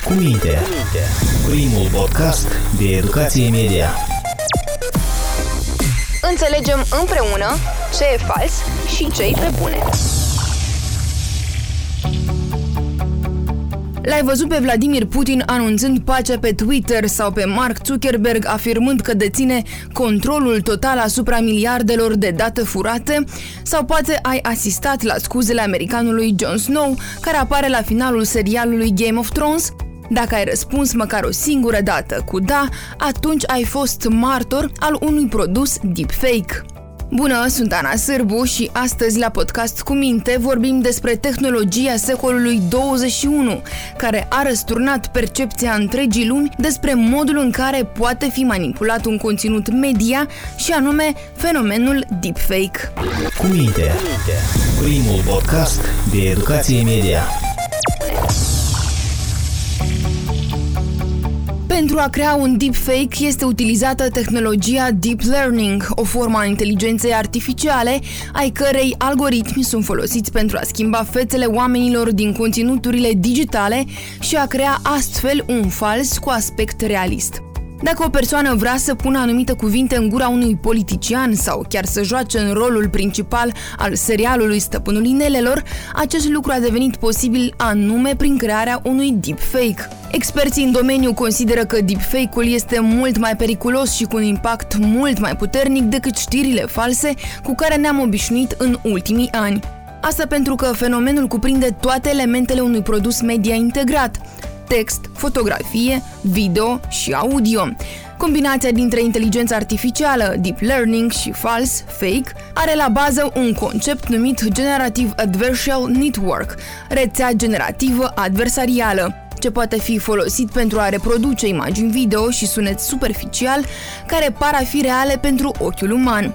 Cu minte. Primul podcast de educație media. Înțelegem împreună ce e fals și ce e pe bune. L-ai văzut pe Vladimir Putin anunțând pacea pe Twitter sau pe Mark Zuckerberg afirmând că deține controlul total asupra miliardelor de date furate? Sau poate ai asistat la scuzele americanului Jon Snow, care apare la finalul serialului Game of Thrones? Dacă ai răspuns măcar o singură dată cu da, atunci ai fost martor al unui produs deepfake. Bună, sunt Ana Sârbu și astăzi la podcast cu minte vorbim despre tehnologia secolului 21, care a răsturnat percepția întregii lumi despre modul în care poate fi manipulat un conținut media și anume fenomenul deepfake. Cu minte, primul podcast de educație media. Pentru a crea un deepfake este utilizată tehnologia Deep Learning, o formă a inteligenței artificiale, ai cărei algoritmi sunt folosiți pentru a schimba fețele oamenilor din conținuturile digitale și a crea astfel un fals cu aspect realist. Dacă o persoană vrea să pună anumite cuvinte în gura unui politician sau chiar să joace în rolul principal al serialului Stăpânul Inelelor, acest lucru a devenit posibil anume prin crearea unui deepfake. Experții în domeniu consideră că deepfake-ul este mult mai periculos și cu un impact mult mai puternic decât știrile false cu care ne-am obișnuit în ultimii ani. Asta pentru că fenomenul cuprinde toate elementele unui produs media integrat, text, fotografie, video și audio. Combinația dintre inteligența artificială, deep learning și false, fake, are la bază un concept numit Generative Adversarial Network, rețea generativă adversarială ce poate fi folosit pentru a reproduce imagini video și sunet superficial care par a fi reale pentru ochiul uman.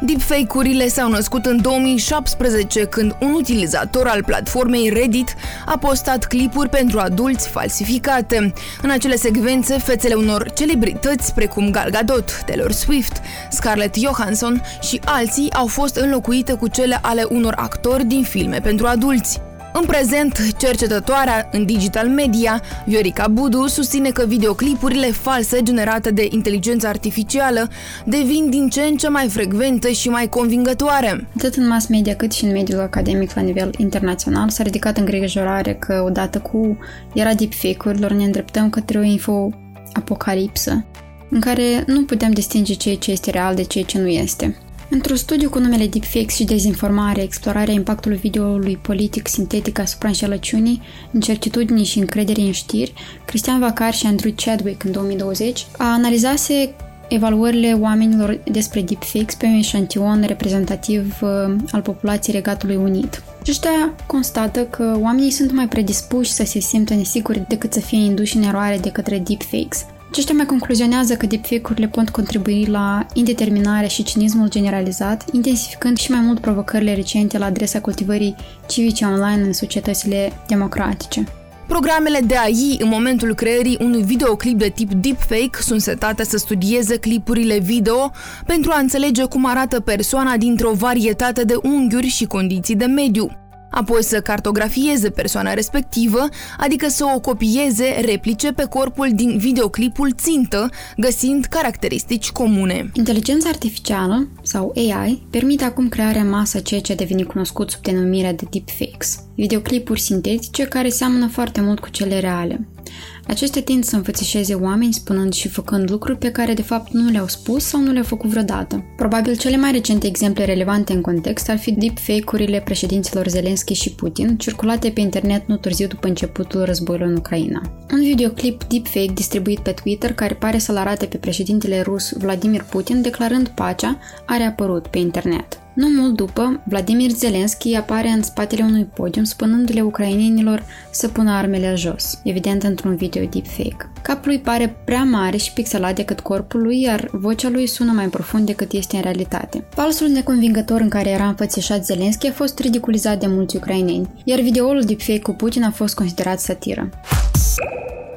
Deepfake-urile s-au născut în 2017 când un utilizator al platformei Reddit a postat clipuri pentru adulți falsificate. În acele secvențe, fețele unor celebrități precum Gal Gadot, Taylor Swift, Scarlett Johansson și alții au fost înlocuite cu cele ale unor actori din filme pentru adulți. În prezent, cercetătoarea în digital media, Viorica Budu, susține că videoclipurile false generate de inteligență artificială devin din ce în ce mai frecvente și mai convingătoare. Atât în mass media cât și în mediul academic la nivel internațional s-a ridicat îngrijorare că odată cu era deepfake-urilor ne îndreptăm către o info apocalipsă în care nu putem distinge ceea ce este real de ceea ce nu este. Într-un studiu cu numele Deepfakes și dezinformare, explorarea impactului videoului politic sintetic asupra înșelăciunii, incertitudinii și încrederii în știri, Cristian Vacar și Andrew Chadwick în 2020 a analizase evaluările oamenilor despre deepfakes pe un eșantion reprezentativ uh, al populației Regatului Unit. Aceștia constată că oamenii sunt mai predispuși să se simtă nesiguri decât să fie induși în eroare de către deepfakes. Aceștia mai concluzionează că deepfake-urile pot contribui la indeterminarea și cinismul generalizat, intensificând și mai mult provocările recente la adresa cultivării civice online în societățile democratice. Programele de AI în momentul creării unui videoclip de tip deepfake sunt setate să studieze clipurile video pentru a înțelege cum arată persoana dintr-o varietate de unghiuri și condiții de mediu apoi să cartografieze persoana respectivă, adică să o copieze replice pe corpul din videoclipul țintă, găsind caracteristici comune. Inteligența artificială, sau AI, permite acum crearea masă ceea ce a devenit cunoscut sub denumirea de deepfakes, videoclipuri sintetice care seamănă foarte mult cu cele reale. Acestea tind să înfățișeze oameni spunând și făcând lucruri pe care de fapt nu le-au spus sau nu le-au făcut vreodată. Probabil cele mai recente exemple relevante în context ar fi deepfake-urile președinților Zelensky și Putin, circulate pe internet nu târziu după începutul războiului în Ucraina. Un videoclip deepfake distribuit pe Twitter care pare să-l arate pe președintele rus Vladimir Putin declarând pacea a reapărut pe internet. Nu mult după, Vladimir Zelensky apare în spatele unui podium spunându-le ucrainenilor să pună armele jos, evident într-un video deepfake. Capul lui pare prea mare și pixelat decât corpul lui, iar vocea lui sună mai profund decât este în realitate. Falsul neconvingător în care era înfățișat Zelensky a fost ridiculizat de mulți ucraineni, iar videoul deepfake cu Putin a fost considerat satiră.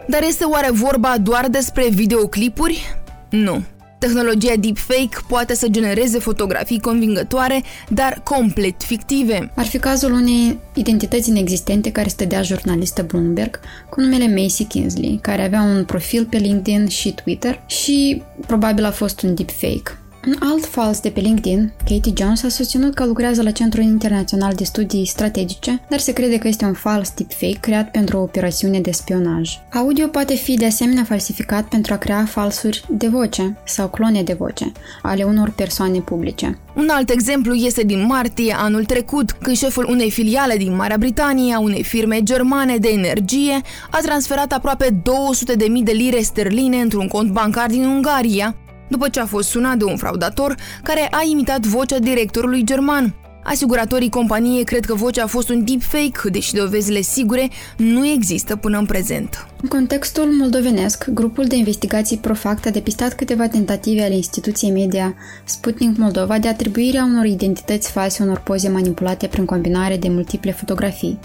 Dar este oare vorba doar despre videoclipuri? Nu. Tehnologia deepfake poate să genereze fotografii convingătoare, dar complet fictive. Ar fi cazul unei identități inexistente care stădea jurnalistă Bloomberg cu numele Macy Kinsley, care avea un profil pe LinkedIn și Twitter și probabil a fost un deepfake. Un alt fals de pe LinkedIn, Katie Jones a susținut că lucrează la Centrul Internațional de Studii Strategice, dar se crede că este un fals deepfake creat pentru o operațiune de spionaj. Audio poate fi de asemenea falsificat pentru a crea falsuri de voce sau clone de voce ale unor persoane publice. Un alt exemplu este din martie anul trecut, când șeful unei filiale din Marea Britanie a unei firme germane de energie a transferat aproape 200.000 de lire sterline într-un cont bancar din Ungaria, după ce a fost sunat de un fraudator care a imitat vocea directorului german. Asiguratorii companiei cred că vocea a fost un deepfake, deși dovezile sigure nu există până în prezent. În contextul moldovenesc, grupul de investigații Profact a depistat câteva tentative ale instituției media Sputnik Moldova de atribuirea unor identități false unor poze manipulate prin combinare de multiple fotografii,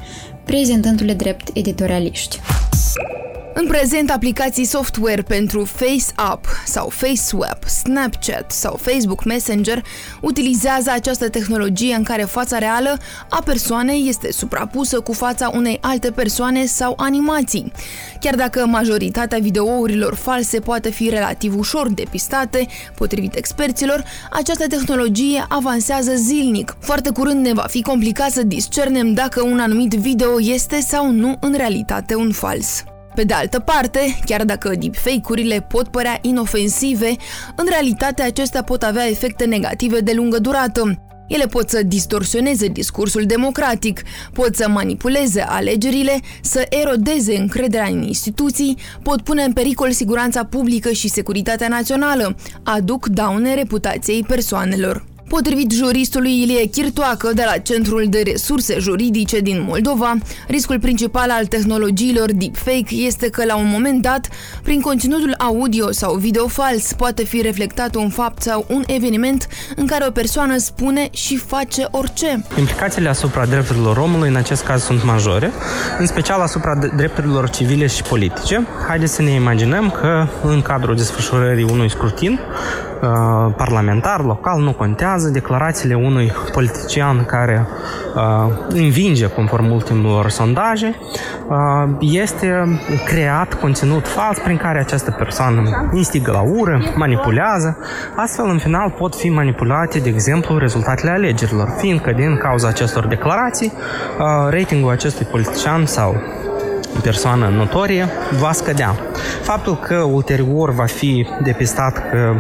prezentându-le drept editorialiști. În prezent, aplicații software pentru FaceApp sau FaceSwap, Snapchat sau Facebook Messenger utilizează această tehnologie în care fața reală a persoanei este suprapusă cu fața unei alte persoane sau animații. Chiar dacă majoritatea videourilor false poate fi relativ ușor depistate, potrivit experților, această tehnologie avansează zilnic. Foarte curând ne va fi complicat să discernem dacă un anumit video este sau nu în realitate un fals. Pe de altă parte, chiar dacă deepfake-urile pot părea inofensive, în realitate acestea pot avea efecte negative de lungă durată. Ele pot să distorsioneze discursul democratic, pot să manipuleze alegerile, să erodeze încrederea în instituții, pot pune în pericol siguranța publică și securitatea națională, aduc daune reputației persoanelor. Potrivit juristului Ilie Chirtoacă de la Centrul de Resurse Juridice din Moldova, riscul principal al tehnologiilor deepfake este că la un moment dat, prin conținutul audio sau video fals, poate fi reflectat un fapt sau un eveniment în care o persoană spune și face orice. Implicațiile asupra drepturilor omului în acest caz sunt majore, în special asupra drepturilor civile și politice. Haideți să ne imaginăm că în cadrul desfășurării unui scrutin, Uh, parlamentar, local, nu contează, declarațiile unui politician care uh, învinge conform ultimelor sondaje, uh, este creat conținut fals prin care această persoană instigă la ură, manipulează, astfel în final pot fi manipulate, de exemplu, rezultatele alegerilor, fiindcă din cauza acestor declarații, uh, ratingul acestui politician sau persoană notorie va scădea. Faptul că ulterior va fi depistat că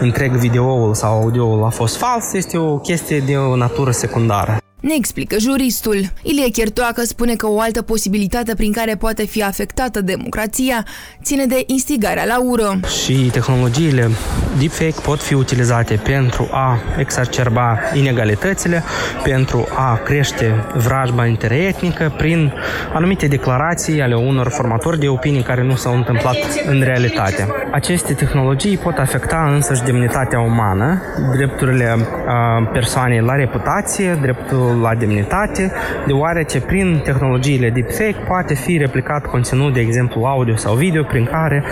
întreg videoul sau audioul a fost fals este o chestie de o natură secundară. Ne explică juristul. Ilie Chertoacă spune că o altă posibilitate prin care poate fi afectată democrația ține de instigarea la ură. Și tehnologiile deepfake pot fi utilizate pentru a exacerba inegalitățile, pentru a crește vrajba interetnică prin anumite declarații ale unor formatori de opinii care nu s-au întâmplat în realitate. Aceste tehnologii pot afecta însăși demnitatea umană, drepturile persoanei la reputație, dreptul la demnitate, deoarece prin tehnologiile deepfake poate fi replicat conținut, de exemplu, audio sau video, prin care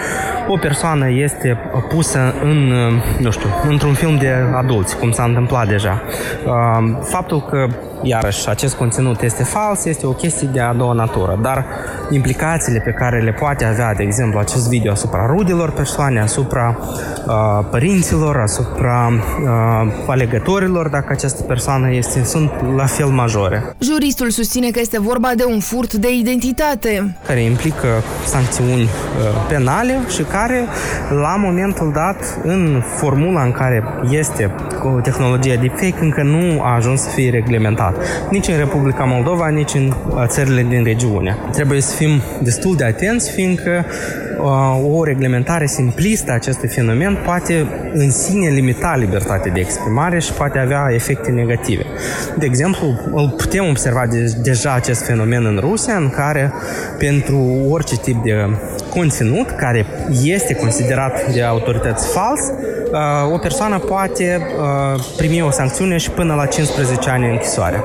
o persoană este pusă în, nu știu, într-un film de adulți, cum s-a întâmplat deja. Faptul că Iarăși, acest conținut este fals, este o chestie de a doua natură, dar implicațiile pe care le poate avea, de exemplu, acest video asupra rudilor persoane, asupra uh, părinților, asupra uh, alegătorilor, dacă această persoană este, sunt la fel majore. Juristul susține că este vorba de un furt de identitate. Care implică sancțiuni uh, penale și care, la momentul dat, în formula în care este cu tehnologia deepfake, încă nu a ajuns să fie reglementat stat, nici în Republica Moldova, nici în uh, țările din regiune. Trebuie să fim destul de atenți, fiindcă uh, o reglementare simplistă a acestui fenomen poate în sine limita libertatea de exprimare și poate avea efecte negative. De exemplu, îl putem observa de, deja acest fenomen în Rusia, în care pentru orice tip de conținut care este considerat de autorități fals, uh, o persoană poate primi o sancțiune și până la 15 ani închisoare.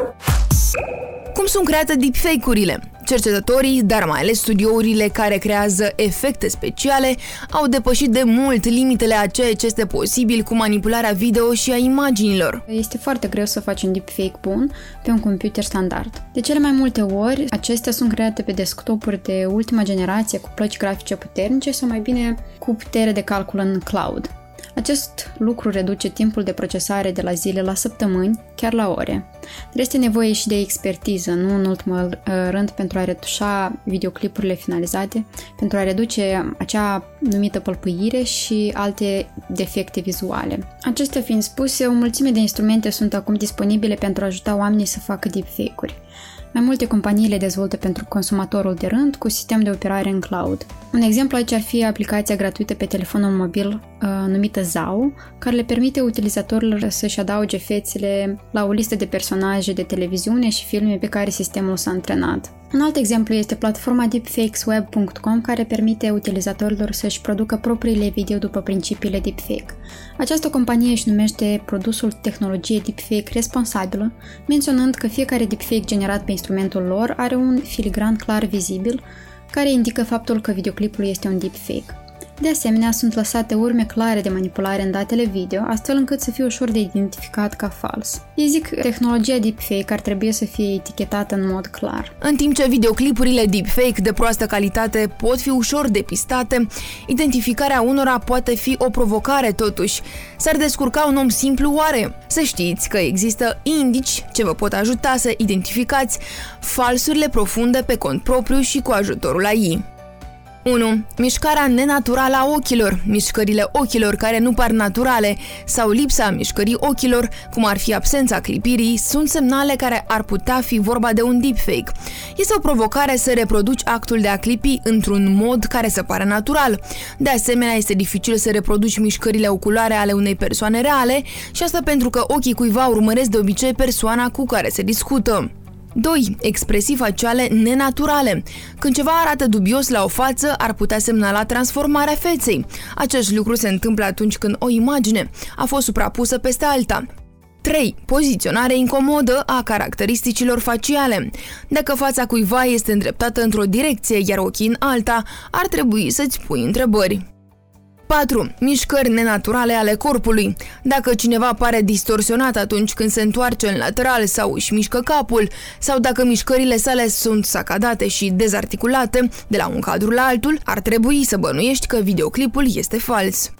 Cum sunt create deepfake-urile? Cercetătorii, dar mai ales studiourile care creează efecte speciale, au depășit de mult limitele a ceea ce este posibil cu manipularea video și a imaginilor. Este foarte greu să faci un deepfake bun pe un computer standard. De cele mai multe ori, acestea sunt create pe desktopuri de ultima generație cu plăci grafice puternice sau mai bine cu putere de calcul în cloud. Acest lucru reduce timpul de procesare de la zile la săptămâni, chiar la ore. Dar este nevoie și de expertiză, nu în ultimul uh, rând pentru a retușa videoclipurile finalizate, pentru a reduce acea numită pălpâire și alte defecte vizuale. Acestea fiind spuse, o mulțime de instrumente sunt acum disponibile pentru a ajuta oamenii să facă deepfake-uri. Mai multe companii le dezvoltă pentru consumatorul de rând cu sistem de operare în cloud. Un exemplu aici ar fi aplicația gratuită pe telefonul mobil uh, numită ZAO, care le permite utilizatorilor să-și adauge fețele la o listă de personaje de televiziune și filme pe care sistemul s-a antrenat. Un alt exemplu este platforma deepfakesweb.com care permite utilizatorilor să-și producă propriile video după principiile deepfake. Această companie își numește produsul tehnologie deepfake responsabilă, menționând că fiecare deepfake generat pe instrumentul lor are un filigran clar vizibil care indică faptul că videoclipul este un deepfake. De asemenea, sunt lăsate urme clare de manipulare în datele video, astfel încât să fie ușor de identificat ca fals. Ei zic, tehnologia deepfake ar trebui să fie etichetată în mod clar. În timp ce videoclipurile deepfake de proastă calitate pot fi ușor depistate, identificarea unora poate fi o provocare totuși. S-ar descurca un om simplu oare? Să știți că există indici ce vă pot ajuta să identificați falsurile profunde pe cont propriu și cu ajutorul AI. 1. Mișcarea nenaturală a ochilor, mișcările ochilor care nu par naturale sau lipsa mișcării ochilor, cum ar fi absența clipirii, sunt semnale care ar putea fi vorba de un deepfake. Este o provocare să reproduci actul de a clipi într-un mod care să pară natural. De asemenea, este dificil să reproduci mișcările oculare ale unei persoane reale și asta pentru că ochii cuiva urmăresc de obicei persoana cu care se discută. 2. Expresii faciale nenaturale. Când ceva arată dubios la o față, ar putea semnala transformarea feței. Acest lucru se întâmplă atunci când o imagine a fost suprapusă peste alta. 3. Poziționare incomodă a caracteristicilor faciale. Dacă fața cuiva este îndreptată într-o direcție, iar ochii în alta, ar trebui să-ți pui întrebări. 4. Mișcări nenaturale ale corpului. Dacă cineva pare distorsionat atunci când se întoarce în lateral sau își mișcă capul, sau dacă mișcările sale sunt sacadate și dezarticulate de la un cadru la altul, ar trebui să bănuiești că videoclipul este fals.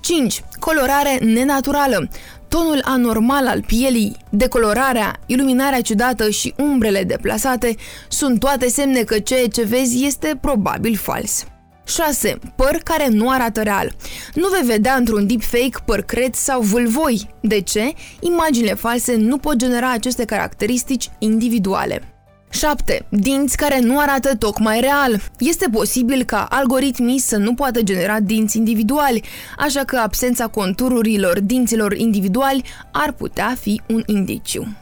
5. Colorare nenaturală. Tonul anormal al pielii, decolorarea, iluminarea ciudată și umbrele deplasate sunt toate semne că ceea ce vezi este probabil fals. 6. Păr care nu arată real. Nu vei vedea într-un deepfake păr cret sau vâlvoi. De ce? Imaginile false nu pot genera aceste caracteristici individuale. 7. Dinți care nu arată tocmai real. Este posibil ca algoritmii să nu poată genera dinți individuali, așa că absența contururilor dinților individuali ar putea fi un indiciu.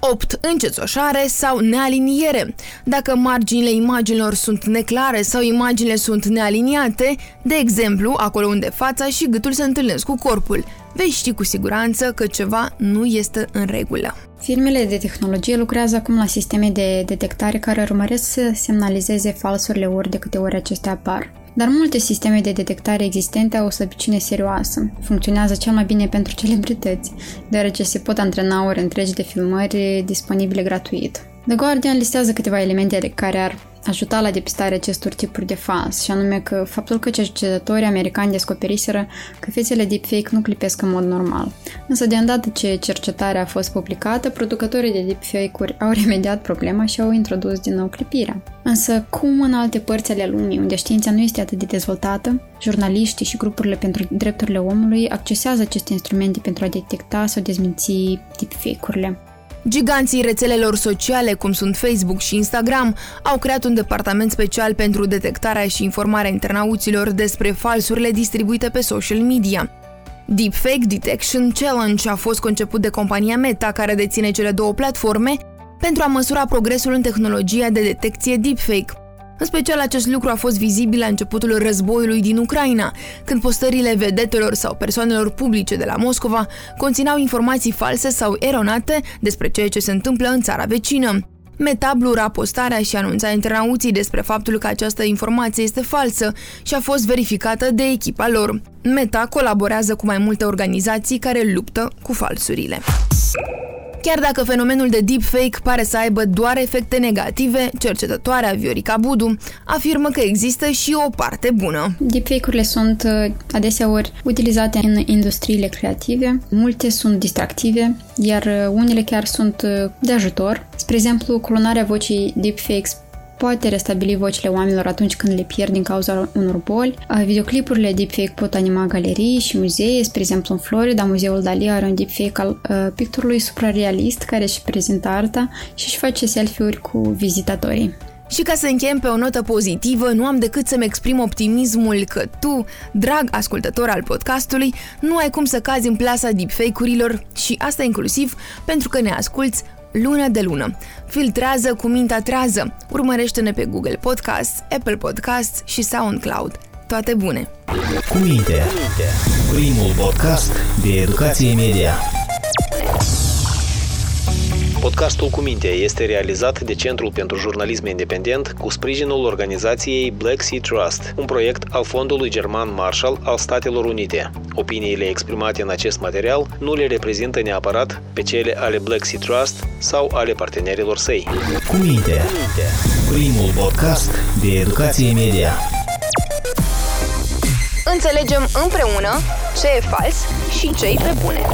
8. Încețoșare sau nealiniere. Dacă marginile imaginilor sunt neclare sau imaginile sunt nealiniate, de exemplu, acolo unde fața și gâtul se întâlnesc cu corpul, vei ști cu siguranță că ceva nu este în regulă. Firmele de tehnologie lucrează acum la sisteme de detectare care urmăresc să semnalizeze falsurile ori de câte ori acestea apar. Dar multe sisteme de detectare existente au o slăbiciune serioasă. Funcționează cel mai bine pentru celebrități, deoarece se pot antrena ori întregi de filmări disponibile gratuit. The Guardian listează câteva elemente care ar ajuta la depistarea acestor tipuri de fals, și anume că faptul că cercetătorii americani descoperiseră că fețele deepfake nu clipesc în mod normal. Însă de îndată ce cercetarea a fost publicată, producătorii de deepfake-uri au remediat problema și au introdus din nou clipirea. Însă, cum în alte părți ale lumii, unde știința nu este atât de dezvoltată, jurnaliștii și grupurile pentru drepturile omului accesează aceste instrumente pentru a detecta sau dezminți deepfake-urile. Giganții rețelelor sociale, cum sunt Facebook și Instagram, au creat un departament special pentru detectarea și informarea internauților despre falsurile distribuite pe social media. Deepfake Detection Challenge a fost conceput de compania Meta, care deține cele două platforme, pentru a măsura progresul în tehnologia de detecție deepfake. În special, acest lucru a fost vizibil la începutul războiului din Ucraina, când postările vedetelor sau persoanelor publice de la Moscova conțineau informații false sau eronate despre ceea ce se întâmplă în țara vecină. Meta blura postarea și anunța internauții despre faptul că această informație este falsă și a fost verificată de echipa lor. Meta colaborează cu mai multe organizații care luptă cu falsurile. Chiar dacă fenomenul de deepfake pare să aibă doar efecte negative, cercetătoarea Viorica Budu afirmă că există și o parte bună. Deepfake-urile sunt uh, adeseori utilizate în industriile creative, multe sunt distractive, iar uh, unele chiar sunt uh, de ajutor. Spre exemplu, clonarea vocii deepfakes poate restabili vocile oamenilor atunci când le pierd din cauza unor boli. Videoclipurile deepfake pot anima galerii și muzee, spre exemplu în Florida, Muzeul Dali are un deepfake al uh, picturului suprarealist care își prezintă arta și își face selfie-uri cu vizitatorii. Și ca să încheiem pe o notă pozitivă, nu am decât să-mi exprim optimismul că tu, drag ascultător al podcastului, nu ai cum să cazi în plasa deepfake-urilor și asta inclusiv pentru că ne asculți lună de lună. Filtrează cu mintea trează. Urmărește-ne pe Google Podcast, Apple Podcast și SoundCloud. Toate bune! Cu minte, primul podcast de educație media. Podcastul Cu Minte este realizat de Centrul pentru Jurnalism Independent cu sprijinul organizației Black Sea Trust, un proiect al Fondului German Marshall al Statelor Unite. Opiniile exprimate în acest material nu le reprezintă neapărat pe cele ale Black Sea Trust sau ale partenerilor săi. Cu Minte, primul podcast de educație media. Înțelegem împreună ce e fals și ce e pe bune.